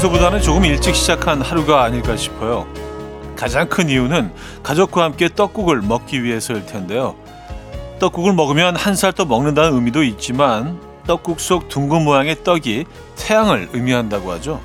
평소보다는 조금 일찍 시작한 하루가 아닐까 싶어요. 가장 큰 이유는 가족과 함께 떡국을 먹기 위해서일 텐데요. 떡국을 먹으면 한 살 더 먹는다는 의미도 있지만 떡국 속 둥근 모양의 떡이 태양을 의미한다고 하죠.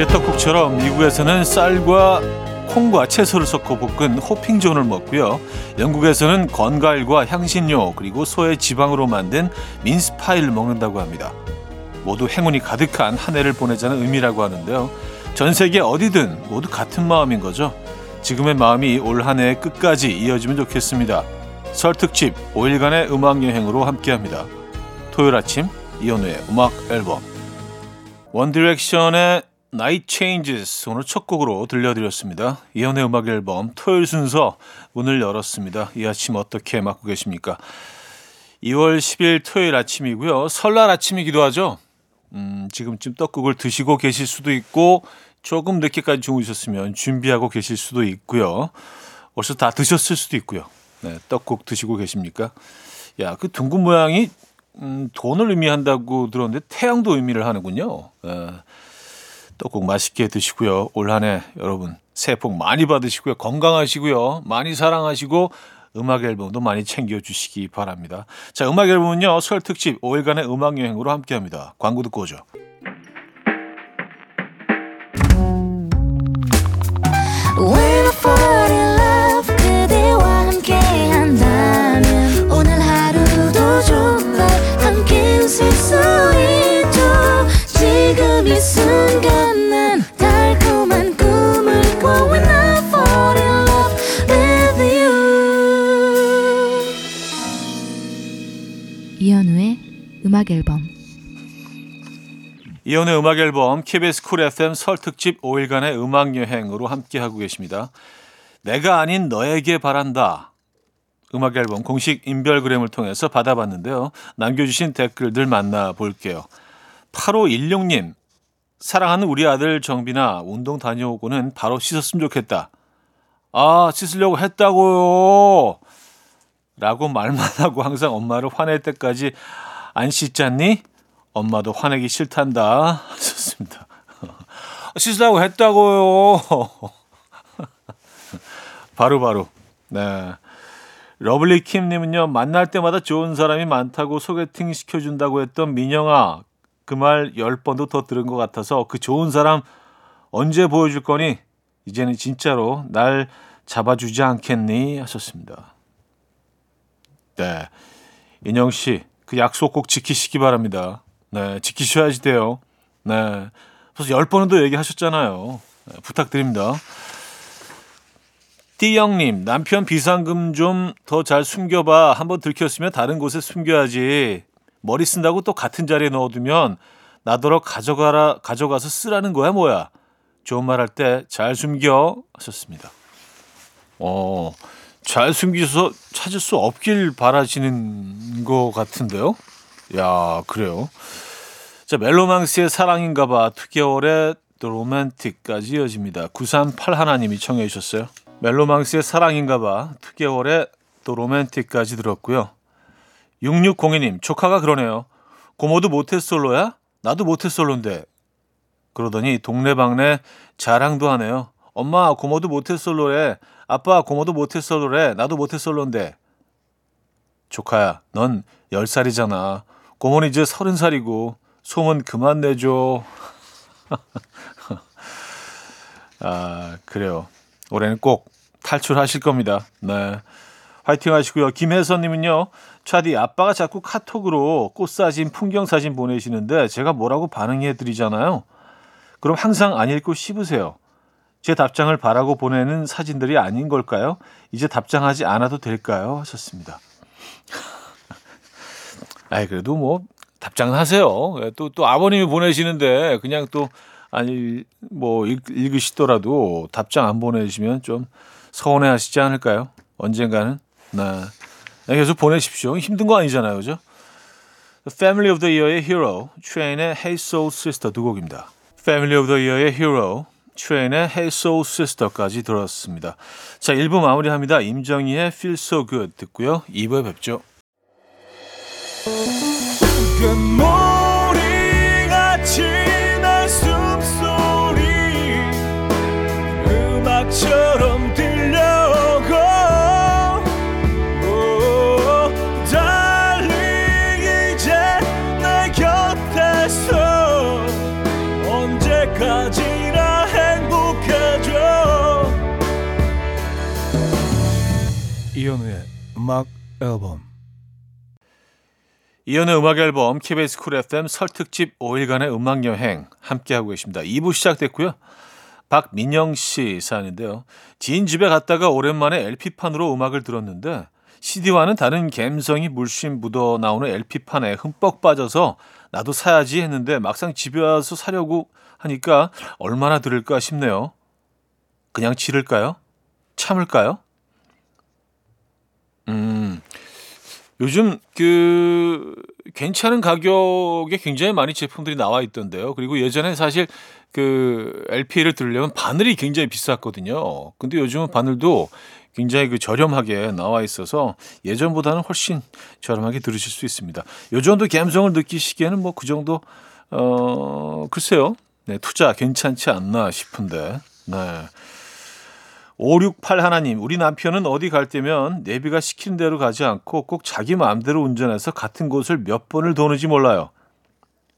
우리의 떡국처럼 미국에서는 쌀과 콩과 채소를 섞어 볶은 호핑존을 먹고요. 영국에서는 건과일과 향신료 그리고 소의 지방으로 만든 민스파이를 먹는다고 합니다. 모두 행운이 가득한 한 해를 보내자는 의미라고 하는데요. 전 세계 어디든 모두 같은 마음인 거죠. 지금의 마음이 올 한 해 끝까지 이어지면 좋겠습니다. 설 특집 5일간의 음악 여행으로 함께합니다. 토요일 아침 이현우의 음악 앨범 원디렉션의 Night Changes 오늘 첫 곡으로 들려드렸습니다. 이연의 음악 앨범 토요일 순서 문을 열었습니다. 이 아침 어떻게 맞고 계십니까? 2월 10일 토요일 아침이고요. 설날 아침이기도 하죠. 음, 지금쯤 떡국을 드시고 계실 수도 있고 조금 늦게까지 주무셨으면 준비하고 계실 수도 있고요. 벌써 다 드셨을 수도 있고요. 네, 떡국 드시고 계십니까? 야, 그 둥근 모양이 음, 돈을 의미한다고 들었는데 태양도 의미를 하는군요. 에. 떡국 맛있게 드시고요. 올 한 해 여러분 새해 복 많이 받으시고요. 건강하시고요. 많이 사랑하시고 음악 앨범도 많이 챙겨주시기 바랍니다. 자, 음악 앨범은요. 설 특집 5일간의 음악 여행으로 함께합니다. 광고 듣고 오죠. 음악 앨범 이현우의 음악 앨범 KBS Cool FM 설 특집 5일간의 음악 여행으로 함께 하고 계십니다. 내가 아닌 너에게 바란다. 음악 앨범 공식 인별그램을 통해서 받아봤는데요. 남겨주신 댓글들 만나볼게요. 8516님, 사랑하는 우리 아들 정빈아, 운동 다녀오고는 바로 씻었으면 좋겠다. 아, 씻으려고 했다고요. 라고 말만 하고 항상 엄마를 화낼 때까지 안 씻잖니? 엄마도 화내기 싫단다. 하셨습니다. 씻으라고 했다고요. 바로바로. 바로. 네. Lovely Kim님은요, 만날 때마다 좋은 사람이 많다고 소개팅 시켜준다고 했던 민영아, 그 말 열 번도 더 들은 것 같아서 그 좋은 사람 언제 보여줄 거니? 이제는 진짜로 날 잡아주지 않겠니? 하셨습니다. 네. 인영 씨, 그 약속 꼭 지키시기 바랍니다. 네, 지키셔야지 돼요. 네. 벌써 열 번은 더 얘기하셨잖아요. 네, 부탁드립니다. 띠영님, 남편 비상금 좀 더 잘 숨겨봐. 한번 들켰으면 다른 곳에 숨겨야지. 머리 쓴다고 또 같은 자리에 넣어두면 나더러 가져가라, 가져가서 쓰라는 거야, 뭐야. 좋은 말 할 때 잘 숨겨. 하셨습니다. 어, 잘 숨기셔서 찾을 수 없길 바라시는 것 같은데요. 야, 그래요. 자, 멜로망스의 사랑인가 봐. 2개월의 또 로맨틱까지 이어집니다. 938 하나님이 청해 주셨어요. 멜로망스의 사랑인가 봐. 2개월의 또 로맨틱까지 들었고요. 6602님, 조카가 그러네요. 고모도 모태솔로야? 나도 모태솔로인데. 그러더니 동네방네 자랑도 하네요. 엄마, 고모도 모태솔로래. 아빠 고모도 모태솔로래. 나도 모태솔로인데. 조카야, 넌 10살이잖아. 고모는 이제 30살이고 소문 그만 내줘. 아, 그래요. 올해는 꼭 탈출하실 겁니다. 네. 화이팅 하시고요. 김혜선 님은요. 차디 아빠가 자꾸 카톡으로 꽃사진, 풍경사진 보내시는데 제가 뭐라고 반응해 드리잖아요. 그럼 항상 안 읽고 씹으세요. 제 답장을 바라고 보내는 사진들이 아닌 걸까요? 이제 답장하지 않아도 될까요? 하셨습니다. 아이, 그래도 뭐, 답장은 하세요. 예, 또, 또 아버님이 보내시는데, 그냥 또, 아니, 뭐, 읽, 읽으시더라도 답장 안 보내시면 좀 서운해 하시지 않을까요? 언젠가는. 네. 계속 보내십시오. 힘든 거 아니잖아요. 그죠? Family of the Year의 Hero, Train의 Hey Soul Sister 두 곡입니다. Family of the Year의 Hero, Train의 Hey Soul Sister까지 들었습니다. 자, 1부 마무리합니다. 임정희의 Feel So Good 듣고요. 2부에 뵙죠. 이현우의 음악 앨범 이현우의 음악 앨범 KBS Cool FM 설 특집 5일간의 음악 여행 함께하고 계십니다. 2부 시작됐고요. 박민영 씨 사연인데요. 지인 집에 갔다가 오랜만에 LP판으로 음악을 들었는데 CD와는 다른 감성이 물씬 묻어 나오는 LP판에 흠뻑 빠져서 나도 사야지 했는데 막상 집에 와서 사려고 하니까 얼마나 들을까 싶네요. 그냥 지를까요? 참을까요? 음, 요즘 그 괜찮은 가격에 굉장히 많이 제품들이 나와 있던데요. 그리고 예전에 사실 그 LP를 들으려면 바늘이 굉장히 비쌌거든요. 근데 요즘은 바늘도 굉장히 그 저렴하게 나와 있어서 예전보다는 훨씬 저렴하게 들으실 수 있습니다. 요 정도 감성을 느끼시기에는 뭐 그 정도 어 글쎄요. 네, 투자 괜찮지 않나 싶은데. 네. 568 하나님, 우리 남편은 어디 갈 때면 내비가 시키는 대로 가지 않고 꼭 자기 마음대로 운전해서 같은 곳을 몇 번을 도는지 몰라요.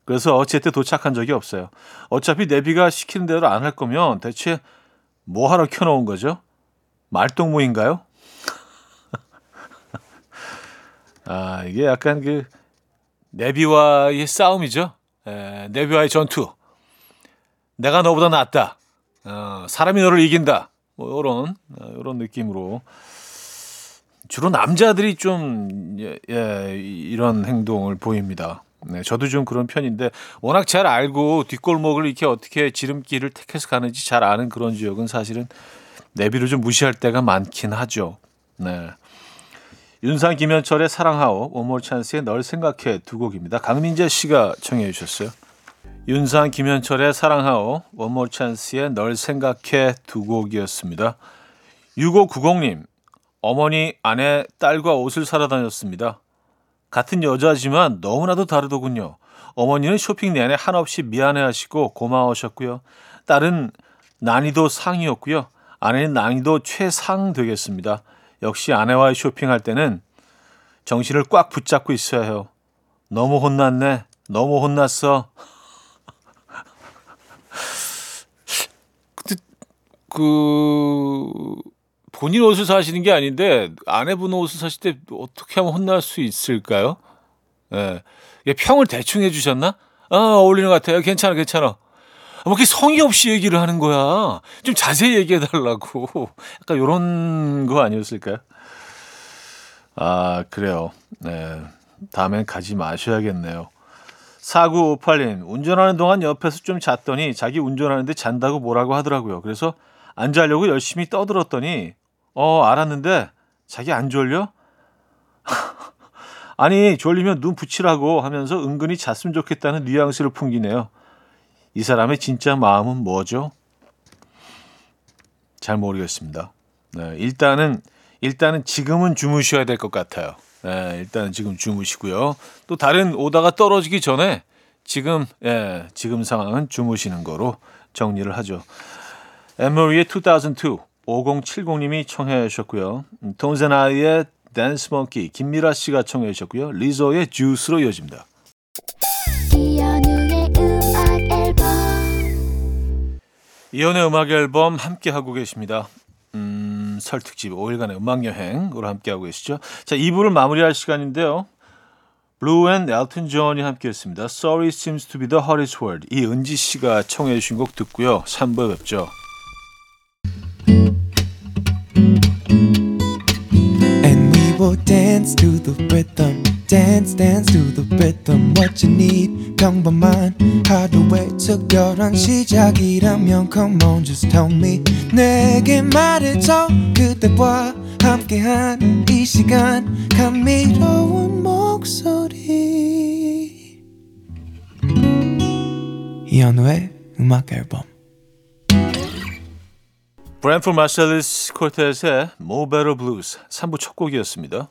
그래서 제때 도착한 적이 없어요. 어차피 내비가 시키는 대로 안 할 거면 대체 뭐 하러 켜놓은 거죠? 말동무인가요? 아, 이게 약간 그 내비와의 싸움이죠. 에, 내비와의 전투. 내가 너보다 낫다. 어, 사람이 너를 이긴다. 뭐 이런 이런 느낌으로 주로 남자들이 좀 예, 예, 이런 행동을 보입니다. 네, 저도 좀 그런 편인데 워낙 잘 알고 뒷골목을 이렇게 어떻게 지름길을 택해서 가는지 잘 아는 그런 지역은 사실은 내비를 좀 무시할 때가 많긴 하죠. 네. 윤상 김현철의 사랑하오 원몰 찬스의 널 생각해 두 곡입니다. 강민재 씨가 청해 주셨어요. 윤상 김현철의 사랑하오 원몰 찬스의 널 생각해 두 곡이었습니다. 6590님 어머니 아내 딸과 옷을 사러 다녔습니다. 같은 여자지만 너무나도 다르더군요. 어머니는 쇼핑 내내 한없이 미안해하시고 고마워하셨고요. 딸은 난이도 상이었고요. 아내는 난이도 최상 되겠습니다. 역시 아내와의 쇼핑할 때는 정신을 꽉 붙잡고 있어야 해요. 너무 혼났네. 너무 혼났어. 근데 그 본인 옷을 사시는 게 아닌데 아내분 옷을 사실 때 어떻게 하면 혼날 수 있을까요? 예. 평을 대충 해주셨나? 아, 어울리는 것 같아요. 괜찮아, 괜찮아. 뭐 이렇게 성의 없이 얘기를 하는 거야. 좀 자세히 얘기해 달라고. 약간 요런 거 아니었을까요? 아, 그래요. 네. 다음엔 가지 마셔야겠네요. 4958님, 운전하는 동안 옆에서 좀 잤더니 자기 운전하는데 잔다고 뭐라고 하더라고요. 그래서 안 자려고 열심히 떠들었더니, 어, 알았는데 자기 안 졸려? 아니, 졸리면 눈 붙이라고 하면서 은근히 잤으면 좋겠다는 뉘앙스를 풍기네요. 이 사람의 진짜 마음은 뭐죠? 잘 모르겠습니다. 네, 일단은 일단은 지금은 주무셔야 될 것 같아요. 네, 일단은 지금 주무시고요. 또 다른 오다가 떨어지기 전에 지금 예, 지금 상황은 주무시는 거로 정리를 하죠. 에머리의 2002 5070님이 청해 주셨고요. Tones and I의 Dance Monkey 김미라 씨가 청해 주셨고요. Lizzo의 Juice로 이어집니다. 이현우의 음악 앨범 함께 하고 계십니다. 음, 설 특집 5일간의 음악 여행으로 함께 하고 계시죠. 자, 2부를 마무리할 시간인데요. Blue and 엘튼 존이 함께 했습니다. Sorry seems to be the hardest word. 이은지 씨가 청해 주신 곡 듣고요. 3부에 뵙죠. Dance to the rhythm. Dance, dance to the rhythm. What you need, 평범한 하루의 특별한 시작이라면 Come on, just tell me. 내게 말해줘. 그대와 함께한 이 시간. 감미로운 목소리. 이현우의 음악 앨범 브랜포드 마살리스 Mo Better Blues 3부 첫 곡이었습니다.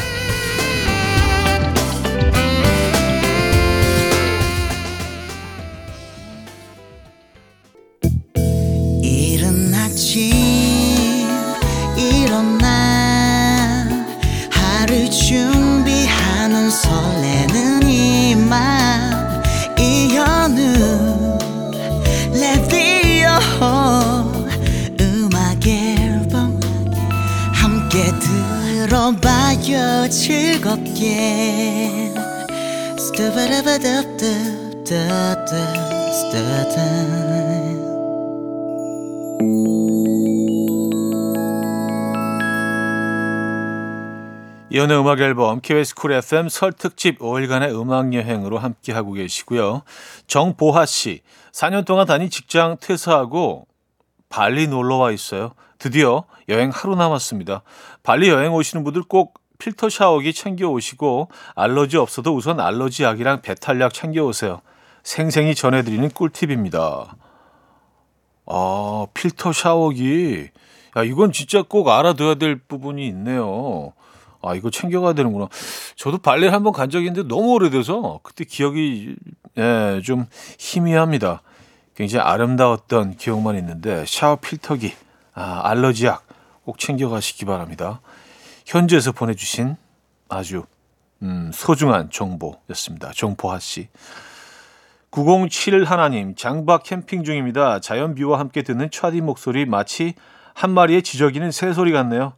즐겁게 스타바라바다다다다다 이현우의 음악 앨범 KBS Cool FM 설 특집 5일간의 음악 여행으로 함께 하고 계시고요. 정보하 씨, 4년 동안 다닌 직장 퇴사하고 발리 놀러 와 있어요. 드디어 여행 하루 남았습니다. 발리 여행 오시는 분들 꼭 필터 샤워기 챙겨 오시고 알러지 없어도 우선 알러지 약이랑 배탈약 챙겨 오세요. 생생히 전해드리는 꿀팁입니다. 아, 필터 샤워기. 야, 이건 진짜 꼭 알아둬야 될 부분이 있네요. 아, 이거 챙겨가야 되는구나. 저도 발레를 한번 간 적이 있는데 너무 오래돼서 그때 기억이 예, 좀 희미합니다. 굉장히 아름다웠던 기억만 있는데 샤워 필터기, 아, 알러지약 꼭 챙겨가시기 바랍니다. 현지에서 보내주신 아주 음, 소중한 정보였습니다. 정보하 씨. 907 하나님, 장박 캠핑 중입니다. 자연 뷰와 함께 듣는 차디 목소리 마치 한 마리의 지저귀는 새소리 같네요.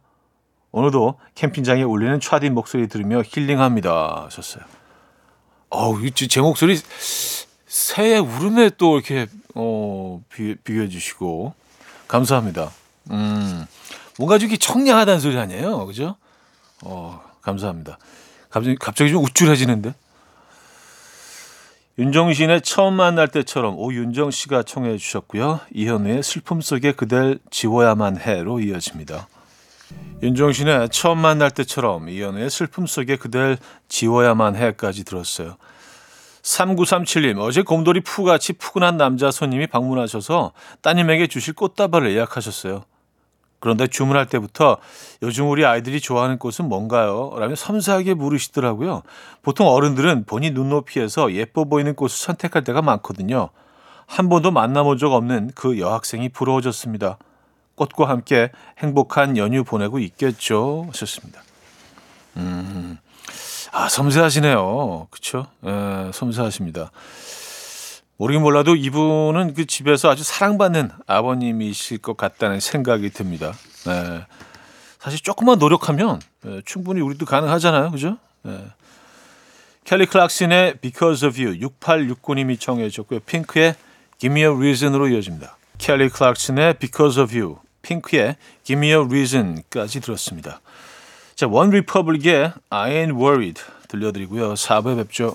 오늘도 캠핑장에 울리는 차디 목소리 들으며 힐링합니다. 하셨어요. 어우, 이제 목소리 새의 울음에 또 이렇게 어, 비, 비교해 주시고 감사합니다. 음, 뭔가 좀 이렇게 청량하다는 소리 아니에요, 그죠? 어, 감사합니다. 갑자기 갑자기 좀 우쭐해지는데. 윤정신의 처음 만날 때처럼 오윤정 씨가 청해 주셨고요. 이현우의 슬픔 속에 그댈 지워야만 해로 이어집니다. 윤정신의 처음 만날 때처럼 이현우의 슬픔 속에 그댈 지워야만 해까지 들었어요. 3937님, 어제 곰돌이 푸같이 푸근한 남자 손님이 방문하셔서 따님에게 주실 꽃다발을 예약하셨어요. 그런데 주문할 때부터 요즘 우리 아이들이 좋아하는 꽃은 뭔가요? 라며 섬세하게 물으시더라고요. 보통 어른들은 본인 눈높이에서 예뻐 보이는 꽃을 선택할 때가 많거든요. 한 번도 만나본 적 없는 그 여학생이 부러워졌습니다. 꽃과 함께 행복한 연휴 보내고 있겠죠. 하셨습니다. 음, 아, 섬세하시네요. 그쵸? 예, 섬세하십니다. 모르긴 몰라도 이분은 그 집에서 아주 사랑받는 아버님이실 것 같다는 생각이 듭니다. 예, 사실 조금만 노력하면 예, 충분히 우리도 가능하잖아요. 그죠? 예. 켈리 클락슨의 Because of You 6869님이 청해 주셨고요. 핑크의 Give Me a Reason으로 이어집니다. 켈리 클락슨의 Because of You, 핑크의 Give Me a Reason까지 들었습니다. 자, 원 리퍼블릭의 I Ain't Worried 들려드리고요. 4부에 뵙죠.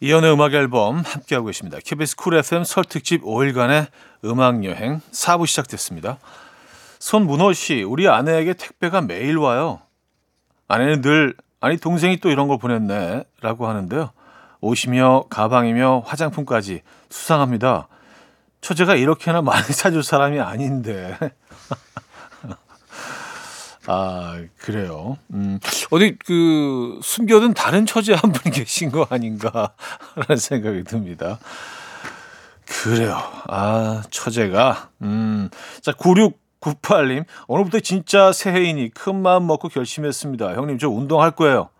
이연의 음악 앨범 함께하고 계십니다. KBS 쿨 FM 설 특집 5일간의 음악 여행 4부 시작됐습니다. 손문호 씨, 우리 아내에게 택배가 매일 와요. 아내는 늘 아니 동생이 또 이런 걸 보냈네라고 하는데요. 옷이며 가방이며 화장품까지 수상합니다. 처제가 이렇게나 많이 사줄 사람이 아닌데. 아 그래요. 음, 어디 그 숨겨둔 다른 처제 한 분 계신 거 아닌가라는 생각이 듭니다. 그래요. 아 처제가 음, 자 9698님 오늘부터 진짜 새해이니 큰 마음 먹고 결심했습니다. 형님 저 운동할 거예요.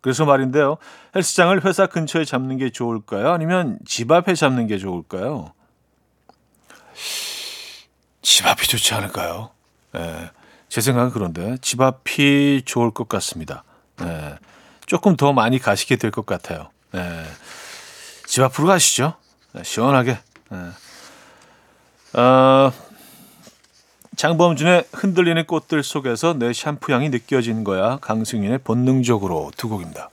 그래서 말인데요. 헬스장을 회사 근처에 잡는 게 좋을까요? 아니면 집 앞에 잡는 게 좋을까요? 집 앞이 좋지 않을까요? 예. 제 생각은 그런데 집 앞이 좋을 것 같습니다. 예. 조금 더 많이 가시게 될 것 같아요. 예. 집 앞으로 가시죠. 예, 시원하게. 예. 어, 장범준의 흔들리는 꽃들 속에서 내 샴푸 향이 느껴지는 거야. 강승윤의 본능적으로 두 곡입니다.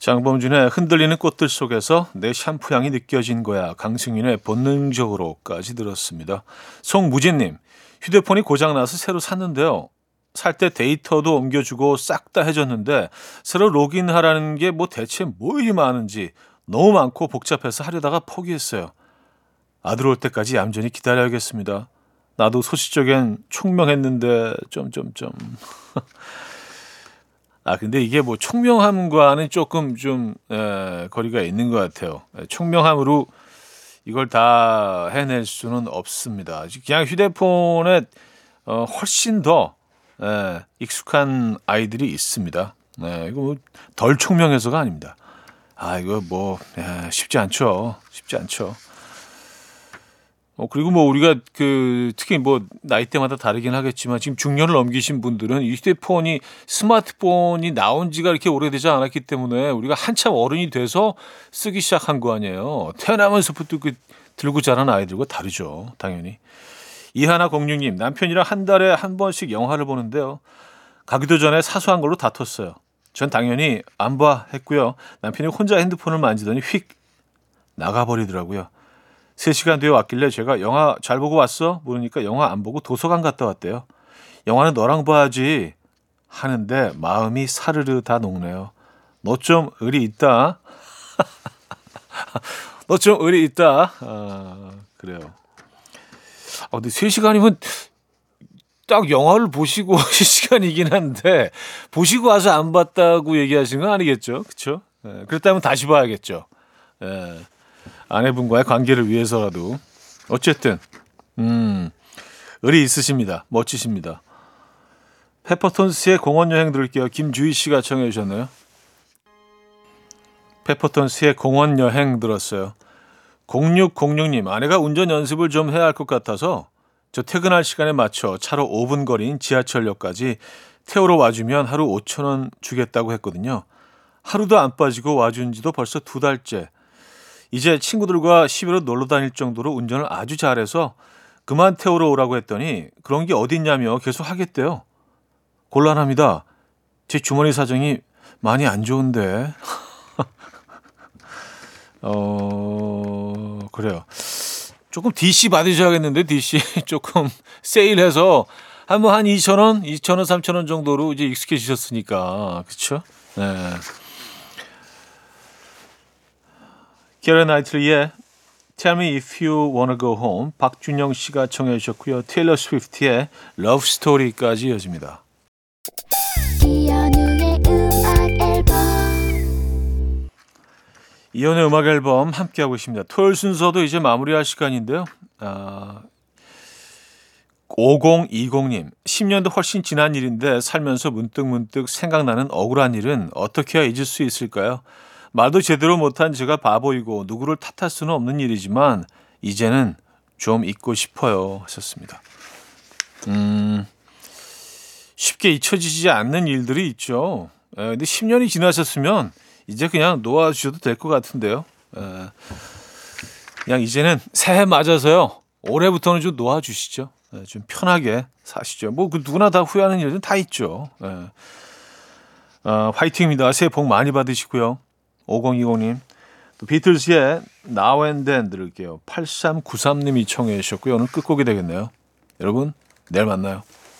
장범준의 흔들리는 꽃들 속에서 내 샴푸 향이 느껴진 거야. 강승윤의 본능적으로까지 들었습니다. 송무진님, 휴대폰이 고장나서 새로 샀는데요. 살 때 데이터도 옮겨주고 싹 다 해줬는데 새로 로그인하라는 게 뭐 대체 뭐 일이 많은지 너무 많고 복잡해서 하려다가 포기했어요. 아들 올 때까지 얌전히 기다려야겠습니다. 나도 소시적엔 총명했는데 점점점. 아 근데 이게 뭐 총명함과는 조금 좀 에, 거리가 있는 것 같아요. 에, 총명함으로 이걸 다 해낼 수는 없습니다. 그냥 휴대폰에 어, 훨씬 더 에, 익숙한 아이들이 있습니다. 네, 이거 뭐덜 총명해서가 아닙니다. 아 이거 뭐 에, 쉽지 않죠. 쉽지 않죠. 어, 그리고 뭐 우리가 그 특히 뭐 나이대마다 다르긴 하겠지만 지금 중년을 넘기신 분들은 이 휴대폰이 스마트폰이 나온 지가 이렇게 오래되지 않았기 때문에 우리가 한참 어른이 돼서 쓰기 시작한 거 아니에요. 태어나면서부터 그 들고 자란 아이들과 다르죠. 당연히. 이하나 공유님 남편이랑 한 달에 한 번씩 영화를 보는데요. 가기도 전에 사소한 걸로 다퉜어요. 전 당연히 안 봐 했고요. 남편이 혼자 핸드폰을 만지더니 휙 나가버리더라고요. 3시간 뒤에 왔길래 제가 영화 잘 보고 왔어? 물으니까 영화 안 보고 도서관 갔다 왔대요. 영화는 너랑 봐야지 하는데 마음이 사르르 다 녹네요. 너 좀 의리 있다. 너 좀 의리 있다. 아, 그래요. 아, 근데 3시간이면 딱 영화를 보시고 시간이긴 한데 보시고 와서 안 봤다고 얘기하시는 건 아니겠죠? 그렇죠? 예, 그렇다면 다시 봐야겠죠. 예. 아내분과의 관계를 위해서라도 어쨌든 음 의리 있으십니다. 멋지십니다. 페퍼톤스의 공원 여행 들을게요. 김주희 씨가 청해 주셨나요? 페퍼톤스의 공원 여행 들었어요. 0606님 아내가 운전 연습을 좀 해야 할 것 같아서 저 퇴근할 시간에 맞춰 차로 5분 거리인 지하철역까지 태우러 와주면 하루 5천 원 주겠다고 했거든요. 하루도 안 빠지고 와준 지도 벌써 두 달째. 이제 친구들과 11월 놀러 다닐 정도로 운전을 아주 잘해서 그만 태우러 오라고 했더니 그런 게 어딨냐며 계속 하겠대요. 곤란합니다. 제 주머니 사정이 많이 안 좋은데. 어, 그래요. 조금 DC 받으셔야겠는데, DC. 조금 세일해서 한뭐한 2,000원, 2,000원, 3,000원 정도로 이제 익숙해지셨으니까. 그쵸? 네. 케런 나이틀리의 Tell Me If You Wanna Go Home 박준영 씨가 청해 주셨고요. 테일러 스위프트의 Love Story까지 이어집니다. 이연의 음악 앨범 함께하고 있습니다. 토요일 순서도 이제 마무리할 시간인데요. 아, 5020님, 10년도 훨씬 지난 일인데 살면서 문득문득 생각나는 억울한 일은 어떻게 해야 잊을 수 있을까요? 말도 제대로 못한 제가 바보이고 누구를 탓할 수는 없는 일이지만 이제는 좀 잊고 싶어요 하셨습니다. 음, 쉽게 잊혀지지 않는 일들이 있죠. 에, 근데 10년이 지나셨으면 이제 그냥 놓아주셔도 될 것 같은데요. 에, 그냥 이제는 새해 맞아서요. 올해부터는 좀 놓아주시죠. 에, 좀 편하게 사시죠. 뭐 그 누구나 다 후회하는 일은 다 있죠. 에. 어, 화이팅입니다. 새해 복 많이 받으시고요. 5020님. 또 비틀즈의 Now and Then 들을게요. 8393님이 청해 주셨고요. 오늘 끝곡이 되겠네요. 여러분 내일 만나요.